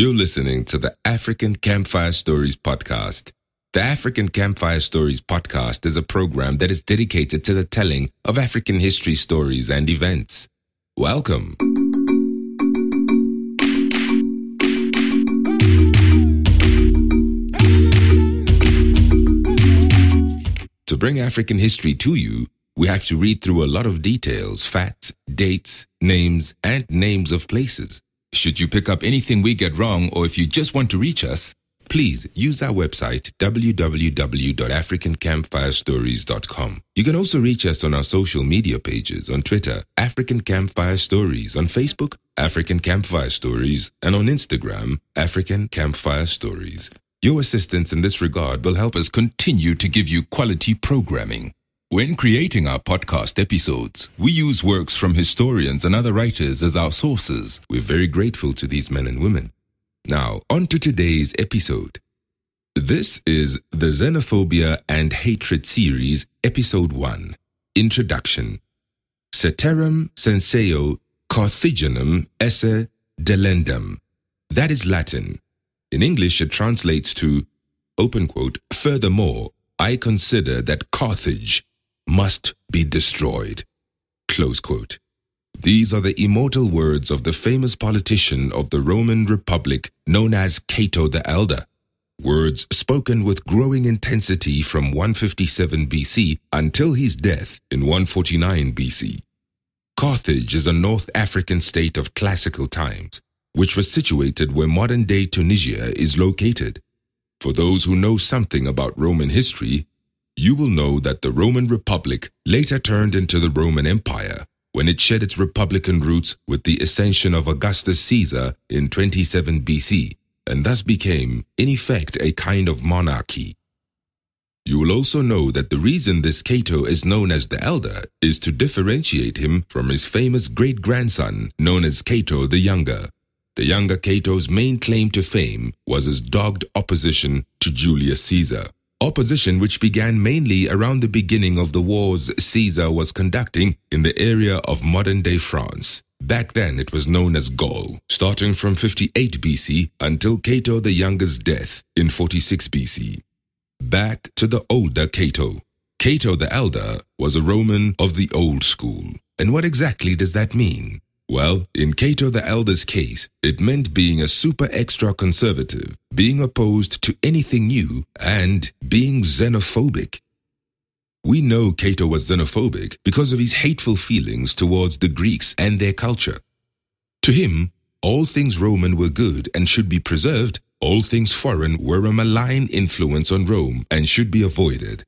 You're listening to the African Campfire Stories podcast. The African Campfire Stories podcast is a program that is dedicated to the telling of African history stories and events. Welcome. To bring African history to you, we have to read through a lot of details, facts, dates, names, and names of places. Should you pick up anything we get wrong, or if you just want to reach us, please use our website www.africancampfirestories.com. You can also reach us on our social media pages on Twitter, African Campfire Stories, on Facebook, African Campfire Stories, and on Instagram, African Campfire Stories. Your assistance in this regard will help us continue to give you quality programming. When creating our podcast episodes, we use works from historians and other writers as our sources. We're very grateful to these men and women. Now, on to today's episode. This is the Xenophobia and Hatred series, episode 1 Introduction. Ceterum censeo Carthaginem esse delendum. That is Latin. In English, it translates to, open quote, furthermore, I consider that Carthage must be destroyed. These are the immortal words of the famous politician of the Roman Republic known as Cato the Elder. Words spoken with growing intensity from 157 BC until his death in 149 BC. Carthage is a North African state of classical times, which was situated where modern day Tunisia is located. For those who know something about Roman history, you will know that the Roman Republic later turned into the Roman Empire when it shed its republican roots with the ascension of Augustus Caesar in 27 BC and thus became, in effect, a kind of monarchy. You will also know that the reason this Cato is known as the Elder is to differentiate him from his famous great grandson known as Cato the Younger. The younger Cato's main claim to fame was his dogged opposition to Julius Caesar. Opposition which began mainly around the beginning of the wars Caesar was conducting in the area of modern day France. Back then it was known as Gaul, starting from 58 BC until Cato the Younger's death in 46 BC. Back to the older Cato. Cato the Elder was a Roman of the old school. And what exactly does that mean? Well, in Cato the Elder's case, it meant being a super extra conservative, being opposed to anything new, and being xenophobic. We know Cato was xenophobic because of his hateful feelings towards the Greeks and their culture. To him, all things Roman were good and should be preserved, all things foreign were a malign influence on Rome and should be avoided.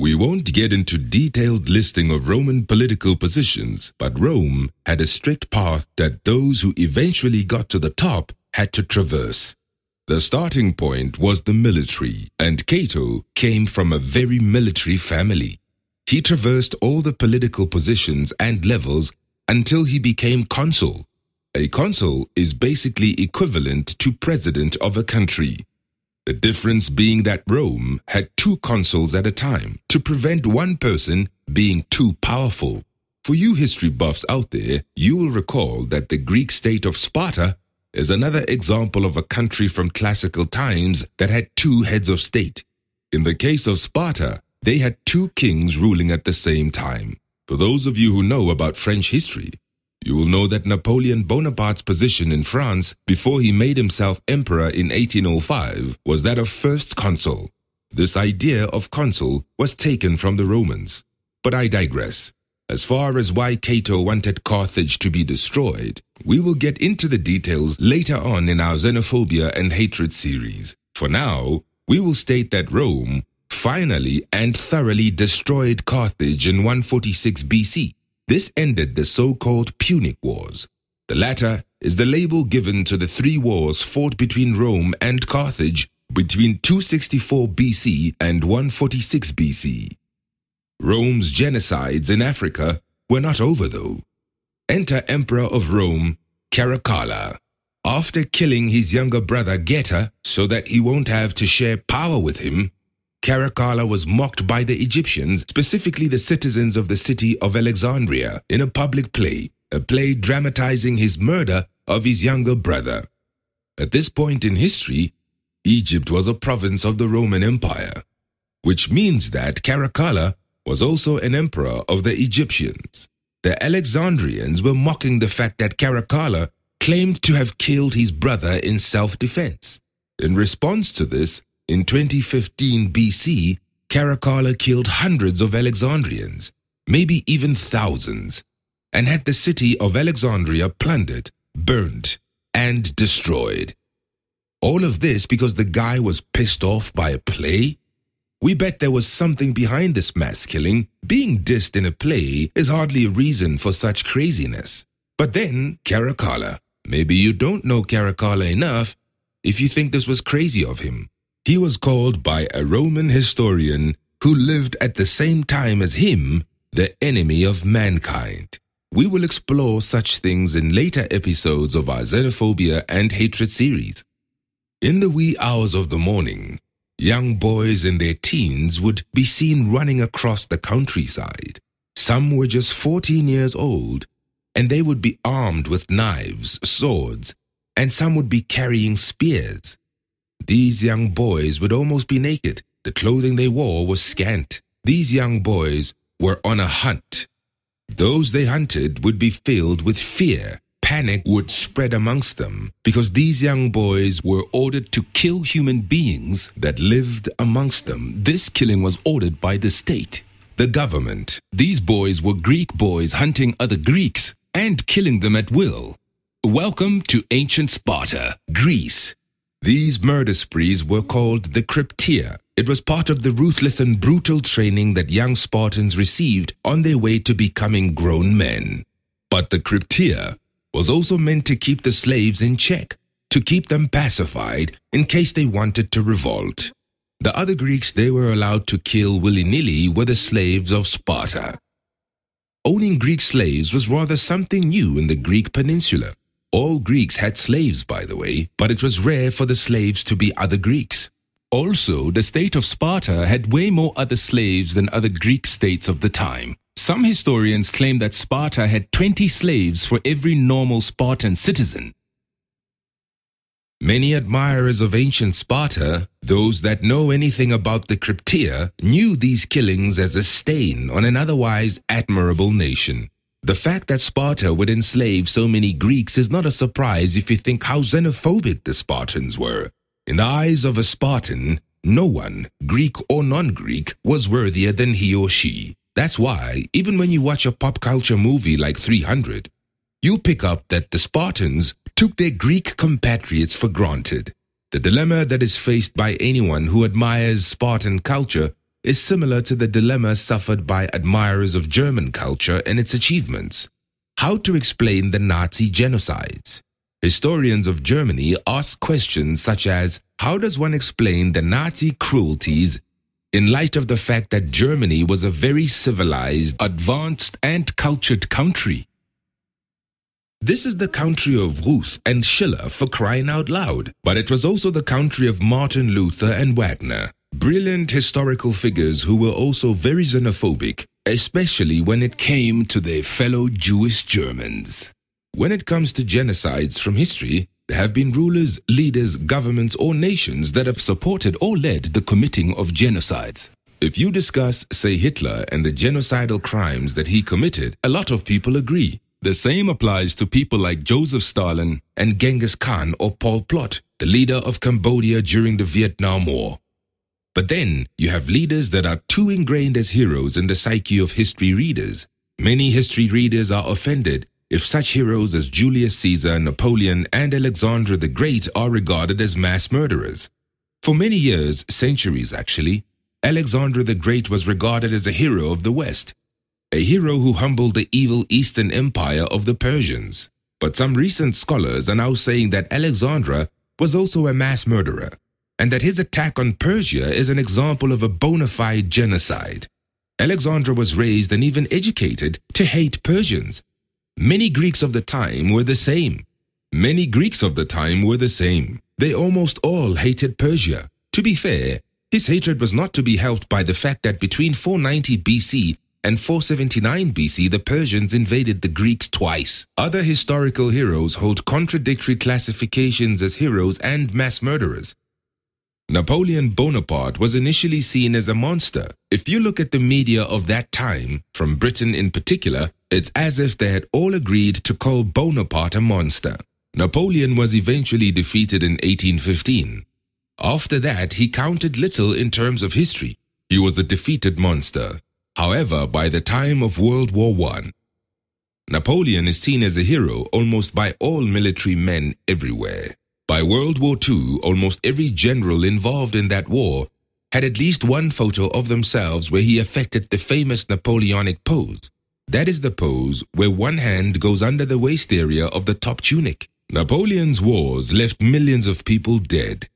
We won't get into detailed listing of Roman political positions, but Rome had a strict path that those who eventually got to the top had to traverse. The starting point was the military, and Cato came from a very military family. He traversed all the political positions and levels until he became consul. A consul is basically equivalent to president of a country. The difference being that Rome had two consuls at a time to prevent one person being too powerful. For you history buffs out there, you will recall that the Greek state of Sparta is another example of a country from classical times that had two heads of state. In the case of Sparta, they had two kings ruling at the same time. For those of you who know about French history, you will know that Napoleon Bonaparte's position in France before he made himself emperor in 1805 was that of first consul. This idea of consul was taken from the Romans. But I digress. As far as why Cato wanted Carthage to be destroyed, we will get into the details later on in our Xenophobia and Hatred series. For now, we will state that Rome finally and thoroughly destroyed Carthage in 146 BC. This ended the so-called Punic Wars. The latter is the label given to the three wars fought between Rome and Carthage between 264 BC and 146 BC. Rome's genocides in Africa were not over though. Enter Emperor of Rome, Caracalla. After killing his younger brother Geta so that he won't have to share power with him, Caracalla was mocked by the Egyptians, specifically the citizens of the city of Alexandria, in a public play, a play dramatizing his murder of his younger brother. At this point in history, Egypt was a province of the Roman Empire, which means that Caracalla was also an emperor of the Egyptians. The Alexandrians were mocking the fact that Caracalla claimed to have killed his brother in self defense. In response to this, in 2015 BC, Caracalla killed hundreds of Alexandrians, maybe even thousands, and had the city of Alexandria plundered, burnt, and destroyed. All of this because the guy was pissed off by a play? We bet there was something behind this mass killing. Being dissed in a play is hardly a reason for such craziness. But then, Caracalla. Maybe you don't know Caracalla enough if you think this was crazy of him. He was called by a Roman historian who lived at the same time as him the enemy of mankind. We will explore such things in later episodes of our xenophobia and hatred series. In the wee hours of the morning, young boys in their teens would be seen running across the countryside. Some were just 14 years old, and they would be armed with knives, swords, and some would be carrying spears. These young boys would almost be naked. The clothing they wore was scant. These young boys were on a hunt. Those they hunted would be filled with fear panic would spread amongst them because these young boys were ordered to kill human beings that lived amongst them. This killing was ordered by the state, the government. These boys were Greek boys hunting other Greeks and killing them at will. Welcome to ancient Sparta, Greece. These murder sprees were called the Crypteia. It was part of the ruthless and brutal training that young Spartans received on their way to becoming grown men. But the Crypteia was also meant to keep the slaves in check, to keep them pacified in case they wanted to revolt. The other Greeks they were allowed to kill willy nilly were the slaves of Sparta. Owning Greek slaves was rather something new in the Greek peninsula. All Greeks had slaves, by the way, but it was rare for the slaves to be other Greeks. Also, the state of Sparta had way more other slaves than other Greek states of the time. Some historians claim that Sparta had 20 slaves for every normal Spartan citizen. Many admirers of ancient Sparta, those that know anything about the Crypteia, knew these killings as a stain on an otherwise admirable nation. The fact that Sparta would enslave so many Greeks is not a surprise if you think how xenophobic the Spartans were. In the eyes of a Spartan, no one, Greek or non Greek, was worthier than he or she. That's why, even when you watch a pop culture movie like 300, you'll pick up that the Spartans took their Greek compatriots for granted. The dilemma that is faced by anyone who admires Spartan culture is similar to the dilemma suffered by admirers of German culture and its achievements. How to explain the Nazi genocides? Historians of Germany ask questions such as How does one explain the Nazi cruelties in light of the fact that Germany was a very civilized, advanced, and cultured country. This is the country of Goethe and Schiller for crying out loud, but it was also the country of Martin Luther and Wagner, brilliant historical figures who were also very xenophobic, especially when it came to their fellow Jewish Germans. When it comes to genocides from history, there have been rulers, leaders, governments, or nations that have supported or led the committing of genocides. If you discuss, say, Hitler and the genocidal crimes that he committed, a lot of people agree. The same applies to people like Joseph Stalin and Genghis Khan or Pol Pot, the leader of Cambodia during the Vietnam War. But then you have leaders that are too ingrained as heroes in the psyche of history readers. Many history readers are offended if such heroes as Julius Caesar, Napoleon, and Alexander the Great are regarded as mass murderers. For many years, centuries actually, Alexander the Great was regarded as a hero of the West, a hero who humbled the evil Eastern Empire of the Persians. But some recent scholars are now saying that Alexander was also a mass murderer, and that his attack on Persia is an example of a bona fide genocide. Alexander was raised and even educated to hate Persians Many Greeks of the time were the same. Many Greeks of the time were the same. They almost all hated Persia. To be fair, his hatred was not to be helped by the fact that between 490 BC and 479 BC, the Persians invaded the Greeks twice. Other historical heroes hold contradictory classifications as heroes and mass murderers. Napoleon Bonaparte was initially seen as a monster. If you look at the media of that time, from Britain in particular, it's as if they had all agreed to call Bonaparte a monster. Napoleon was eventually defeated in 1815. After that, he counted little in terms of history. He was a defeated monster. However, by the time of World War I, Napoleon is seen as a hero almost by all military men everywhere. By World War II, almost every general involved in that war had at least one photo of themselves where he affected the famous Napoleonic pose. That is the pose where one hand goes under the waist area of the top tunic. Napoleon's wars left millions of people dead.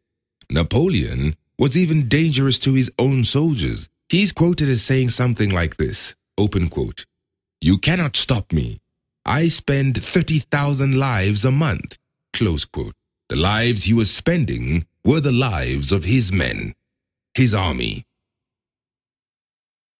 Napoleon was even dangerous to his own soldiers. He's quoted as saying something like this, open quote, You cannot stop me. I spend 30,000 lives a month, close quote. The lives he was spending were the lives of his men, his army.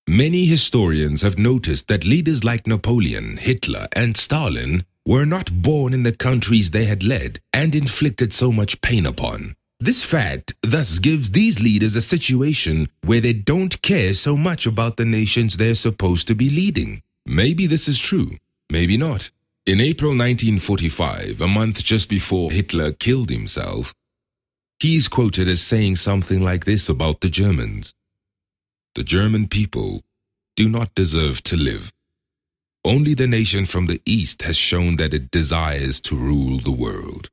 Many historians have noticed that leaders like Napoleon, Hitler, and Stalin were not born in the countries they had led and inflicted so much pain upon. This fact thus gives these leaders a situation where they don't care so much about the nations they're supposed to be leading. Maybe this is true, maybe not. In April 1945, a month just before Hitler killed himself, he's quoted as saying something like this about the Germans The German people do not deserve to live. Only the nation from the East has shown that it desires to rule the world.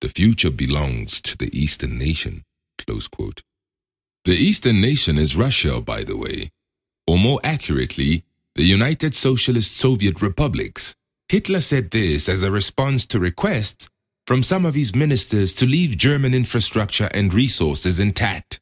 The future belongs to the Eastern nation. The Eastern nation is Russia, by the way, or more accurately, the United Socialist Soviet Republics. Hitler said this as a response to requests from some of his ministers to leave German infrastructure and resources intact,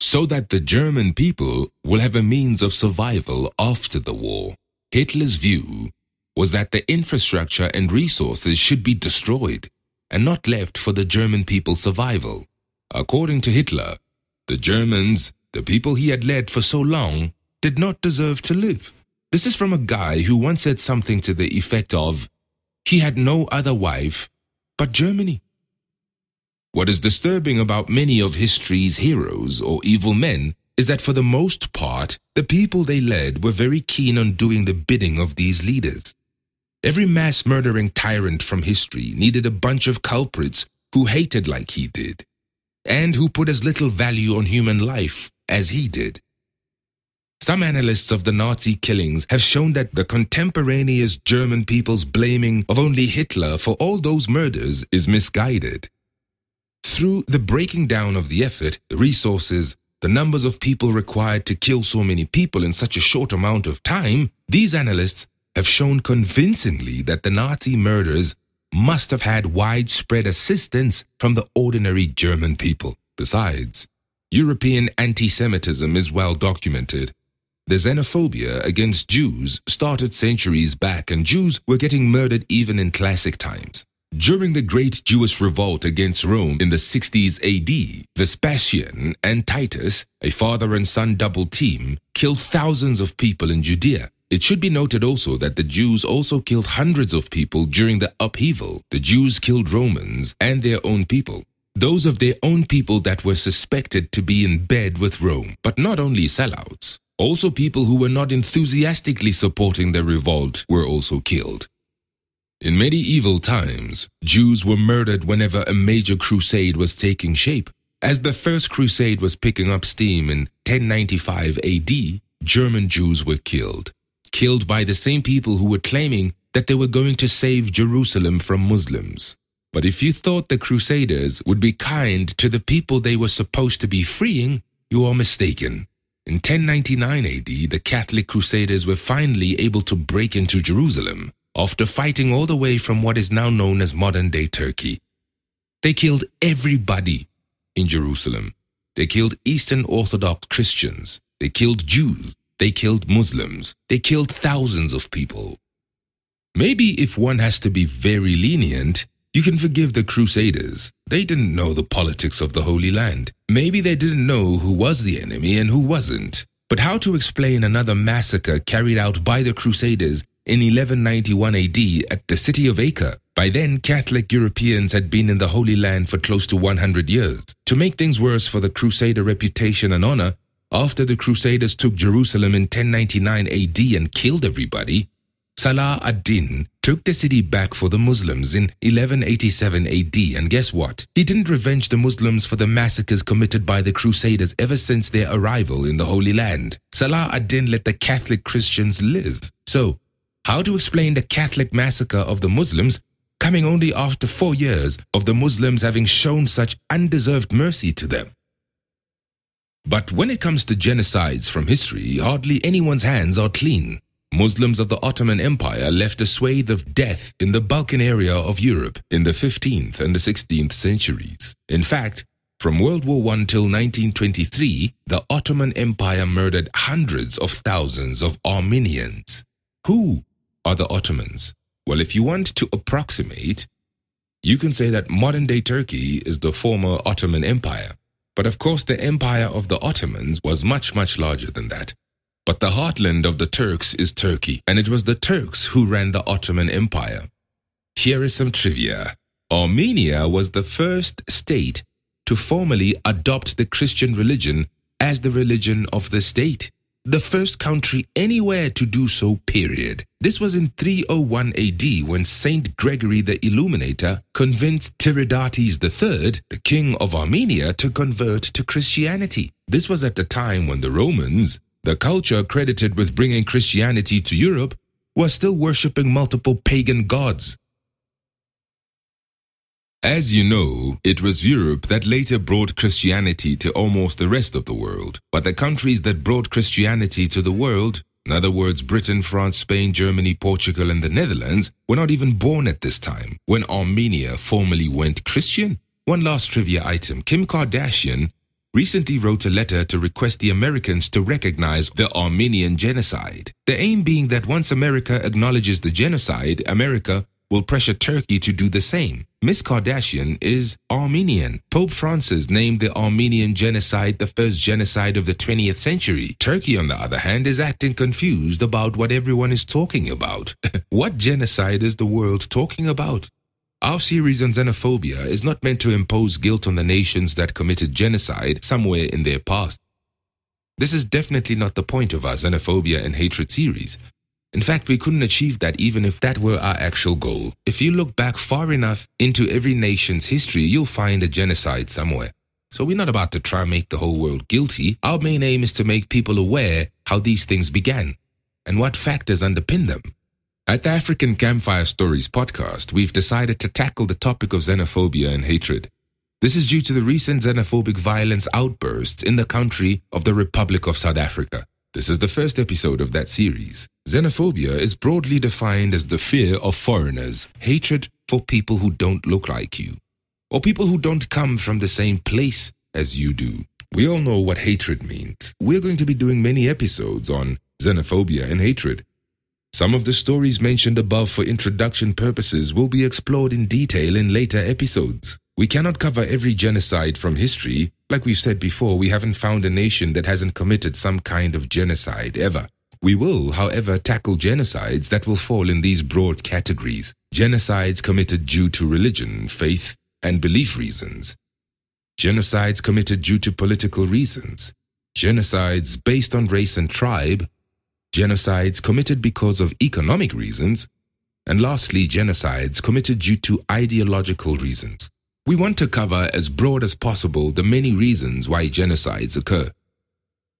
so that the German people will have a means of survival after the war. Hitler's view was that the infrastructure and resources should be destroyed and not left for the German people's survival. According to Hitler, the Germans, the people he had led for so long, did not deserve to live. This is from a guy who once said something to the effect of, he had no other wife but Germany. What is disturbing about many of history's heroes or evil men is that for the most part, the people they led were very keen on doing the bidding of these leaders. Every mass murdering tyrant from history needed a bunch of culprits who hated like he did, and who put as little value on human life as he did. Some analysts of the Nazi killings have shown that the contemporaneous German people's blaming of only Hitler for all those murders is misguided. Through the breaking down of the effort, the resources, the numbers of people required to kill so many people in such a short amount of time, these analysts have shown convincingly that the Nazi murders must have had widespread assistance from the ordinary German people. Besides, European anti Semitism is well documented. The xenophobia against Jews started centuries back, and Jews were getting murdered even in classic times. During the Great Jewish Revolt against Rome in the 60s AD, Vespasian and Titus, a father and son double team, killed thousands of people in Judea. It should be noted also that the Jews also killed hundreds of people during the upheaval. The Jews killed Romans and their own people. Those of their own people that were suspected to be in bed with Rome, but not only sellouts. Also, people who were not enthusiastically supporting the revolt were also killed. In medieval times, Jews were murdered whenever a major crusade was taking shape. As the First Crusade was picking up steam in 1095 AD, German Jews were killed. Killed by the same people who were claiming that they were going to save Jerusalem from Muslims. But if you thought the Crusaders would be kind to the people they were supposed to be freeing, you are mistaken. In 1099 AD, the Catholic Crusaders were finally able to break into Jerusalem after fighting all the way from what is now known as modern day Turkey. They killed everybody in Jerusalem. They killed Eastern Orthodox Christians. They killed Jews. They killed Muslims. They killed thousands of people. Maybe if one has to be very lenient, you can forgive the Crusaders. They didn't know the politics of the Holy Land. Maybe they didn't know who was the enemy and who wasn't. But how to explain another massacre carried out by the Crusaders in 1191 AD at the city of Acre? By then, Catholic Europeans had been in the Holy Land for close to 100 years. To make things worse for the Crusader reputation and honor, after the Crusaders took Jerusalem in 1099 AD and killed everybody, Salah ad-Din took the city back for the Muslims in 1187 AD and guess what? He didn't revenge the Muslims for the massacres committed by the Crusaders ever since their arrival in the Holy Land. Salah ad-Din let the Catholic Christians live. So, how to explain the Catholic massacre of the Muslims coming only after four years of the Muslims having shown such undeserved mercy to them? But when it comes to genocides from history, hardly anyone's hands are clean. Muslims of the Ottoman Empire left a swathe of death in the Balkan area of Europe in the 15th and the 16th centuries. In fact, from World War I till 1923, the Ottoman Empire murdered hundreds of thousands of Armenians. Who are the Ottomans? Well, if you want to approximate, you can say that modern day Turkey is the former Ottoman Empire. But of course, the empire of the Ottomans was much, much larger than that. But the heartland of the Turks is Turkey, and it was the Turks who ran the Ottoman Empire. Here is some trivia. Armenia was the first state to formally adopt the Christian religion as the religion of the state. The first country anywhere to do so, period. This was in 301 AD when Saint Gregory the Illuminator convinced Tiridates III, the king of Armenia, to convert to Christianity. This was at the time when the Romans, the culture credited with bringing Christianity to Europe was still worshipping multiple pagan gods. As you know, it was Europe that later brought Christianity to almost the rest of the world. But the countries that brought Christianity to the world, in other words, Britain, France, Spain, Germany, Portugal, and the Netherlands, were not even born at this time when Armenia formally went Christian. One last trivia item Kim Kardashian recently wrote a letter to request the Americans to recognize the Armenian genocide. The aim being that once America acknowledges the genocide, America will pressure Turkey to do the same. Miss Kardashian is Armenian. Pope Francis named the Armenian genocide the first genocide of the 20th century. Turkey, on the other hand, is acting confused about what everyone is talking about. what genocide is the world talking about? Our series on xenophobia is not meant to impose guilt on the nations that committed genocide somewhere in their past. This is definitely not the point of our xenophobia and hatred series. In fact, we couldn't achieve that even if that were our actual goal. If you look back far enough into every nation's history, you'll find a genocide somewhere. So we're not about to try and make the whole world guilty. Our main aim is to make people aware how these things began and what factors underpin them. At the African Campfire Stories podcast, we've decided to tackle the topic of xenophobia and hatred. This is due to the recent xenophobic violence outbursts in the country of the Republic of South Africa. This is the first episode of that series. Xenophobia is broadly defined as the fear of foreigners, hatred for people who don't look like you, or people who don't come from the same place as you do. We all know what hatred means. We're going to be doing many episodes on xenophobia and hatred. Some of the stories mentioned above for introduction purposes will be explored in detail in later episodes. We cannot cover every genocide from history. Like we've said before, we haven't found a nation that hasn't committed some kind of genocide ever. We will, however, tackle genocides that will fall in these broad categories. Genocides committed due to religion, faith, and belief reasons. Genocides committed due to political reasons. Genocides based on race and tribe, genocides committed because of economic reasons, and lastly, genocides committed due to ideological reasons. We want to cover as broad as possible the many reasons why genocides occur.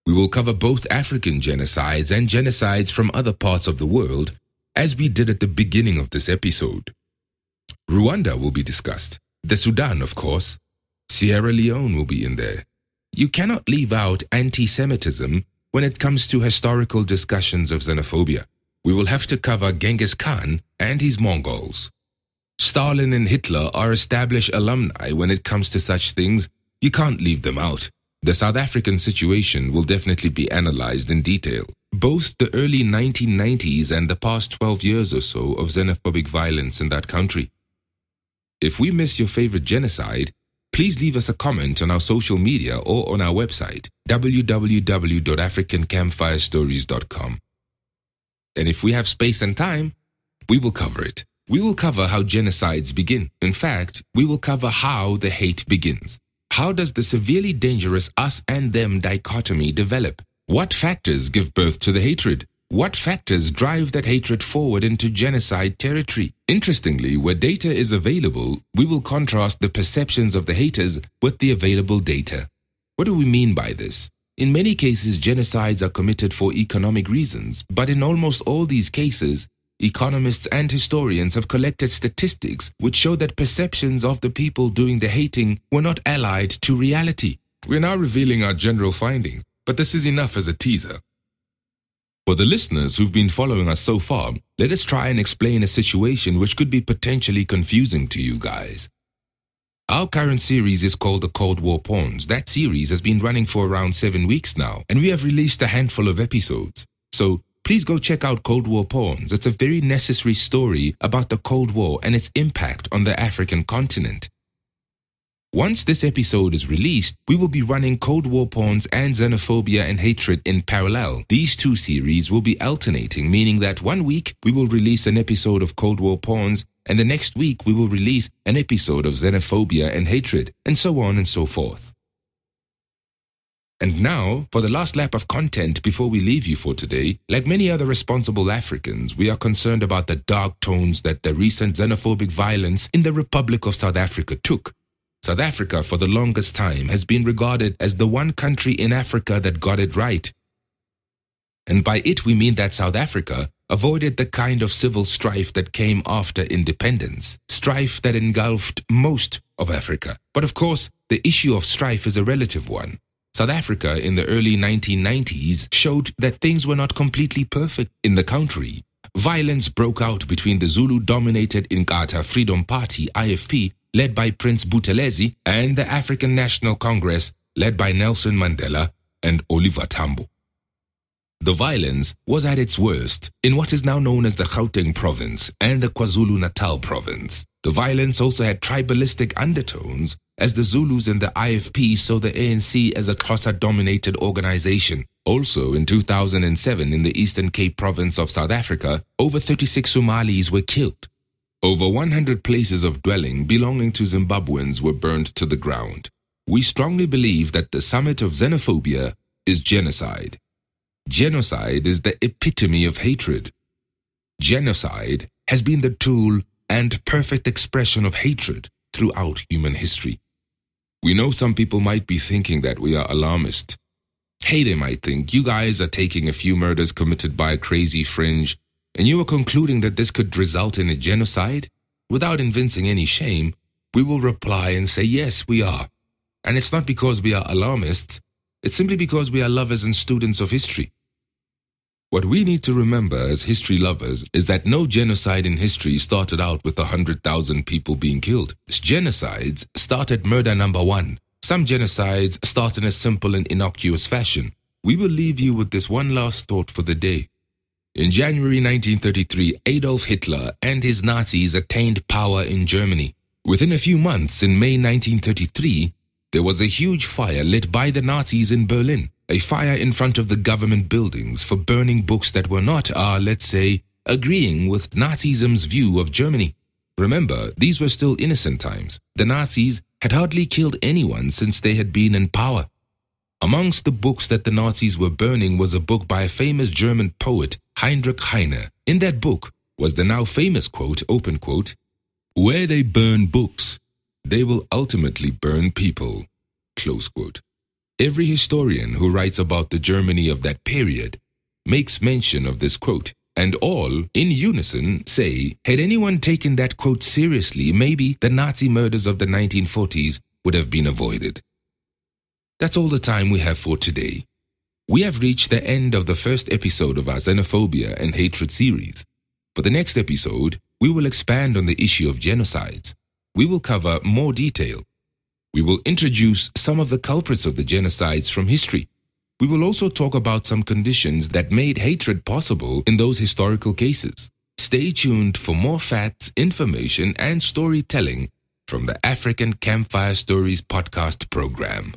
We will cover both African genocides and genocides from other parts of the world, as we did at the beginning of this episode. Rwanda will be discussed, the Sudan, of course. Sierra Leone will be in there. You cannot leave out anti Semitism when it comes to historical discussions of xenophobia, we will have to cover Genghis Khan and his Mongols. Stalin and Hitler are established alumni when it comes to such things. You can't leave them out. The South African situation will definitely be analyzed in detail. Both the early 1990s and the past 12 years or so of xenophobic violence in that country. If we miss your favorite genocide, please leave us a comment on our social media or on our website, www.africancampfirestories.com. And if we have space and time, we will cover it. We will cover how genocides begin. In fact, we will cover how the hate begins. How does the severely dangerous us and them dichotomy develop? What factors give birth to the hatred? What factors drive that hatred forward into genocide territory? Interestingly, where data is available, we will contrast the perceptions of the haters with the available data. What do we mean by this? In many cases, genocides are committed for economic reasons, but in almost all these cases, Economists and historians have collected statistics which show that perceptions of the people doing the hating were not allied to reality. We're now revealing our general findings, but this is enough as a teaser. For the listeners who've been following us so far, let us try and explain a situation which could be potentially confusing to you guys. Our current series is called The Cold War Pawns. That series has been running for around seven weeks now, and we have released a handful of episodes. So please go check out Cold War Pawns. It's a very necessary story about the Cold War and its impact on the African continent. Once this episode is released, we will be running Cold War Pawns and Xenophobia and Hatred in parallel. These two series will be alternating, meaning that one week we will release an episode of Cold War Pawns and the next week we will release an episode of Xenophobia and Hatred, and so on and so forth. And now, for the last lap of content before we leave you for today, like many other responsible Africans, we are concerned about the dark tones that the recent xenophobic violence in the Republic of South Africa took. South Africa, for the longest time, has been regarded as the one country in Africa that got it right. And by it, we mean that South Africa avoided the kind of civil strife that came after independence, strife that engulfed most of Africa. But of course, the issue of strife is a relative one. South Africa in the early 1990s showed that things were not completely perfect in the country. Violence broke out between the Zulu dominated Inkatha Freedom Party, IFP, led by Prince Buthelezi, and the African National Congress, led by Nelson Mandela and Oliver Tambo. The violence was at its worst in what is now known as the Gauteng province and the KwaZulu Natal province. The violence also had tribalistic undertones as the Zulus and the IFP saw the ANC as a Xhosa dominated organization. Also, in 2007, in the Eastern Cape province of South Africa, over 36 Somalis were killed. Over 100 places of dwelling belonging to Zimbabweans were burned to the ground. We strongly believe that the summit of xenophobia is genocide. Genocide is the epitome of hatred. Genocide has been the tool and perfect expression of hatred throughout human history. We know some people might be thinking that we are alarmist. Hey, they might think you guys are taking a few murders committed by a crazy fringe and you are concluding that this could result in a genocide? Without evincing any shame, we will reply and say, yes, we are. And it's not because we are alarmists, it's simply because we are lovers and students of history. What we need to remember as history lovers is that no genocide in history started out with 100,000 people being killed. Genocides started murder number one. Some genocides start in a simple and innocuous fashion. We will leave you with this one last thought for the day. In January 1933, Adolf Hitler and his Nazis attained power in Germany. Within a few months, in May 1933, there was a huge fire lit by the Nazis in Berlin a fire in front of the government buildings for burning books that were not, uh, let's say, agreeing with Nazism's view of Germany. Remember, these were still innocent times. The Nazis had hardly killed anyone since they had been in power. Amongst the books that the Nazis were burning was a book by a famous German poet, Heinrich Heine. In that book was the now famous quote, open quote, Where they burn books, they will ultimately burn people, close quote. Every historian who writes about the Germany of that period makes mention of this quote, and all, in unison, say, had anyone taken that quote seriously, maybe the Nazi murders of the 1940s would have been avoided. That's all the time we have for today. We have reached the end of the first episode of our xenophobia and hatred series. For the next episode, we will expand on the issue of genocides. We will cover more detail we will introduce some of the culprits of the genocides from history. We will also talk about some conditions that made hatred possible in those historical cases. Stay tuned for more facts, information, and storytelling from the African Campfire Stories podcast program.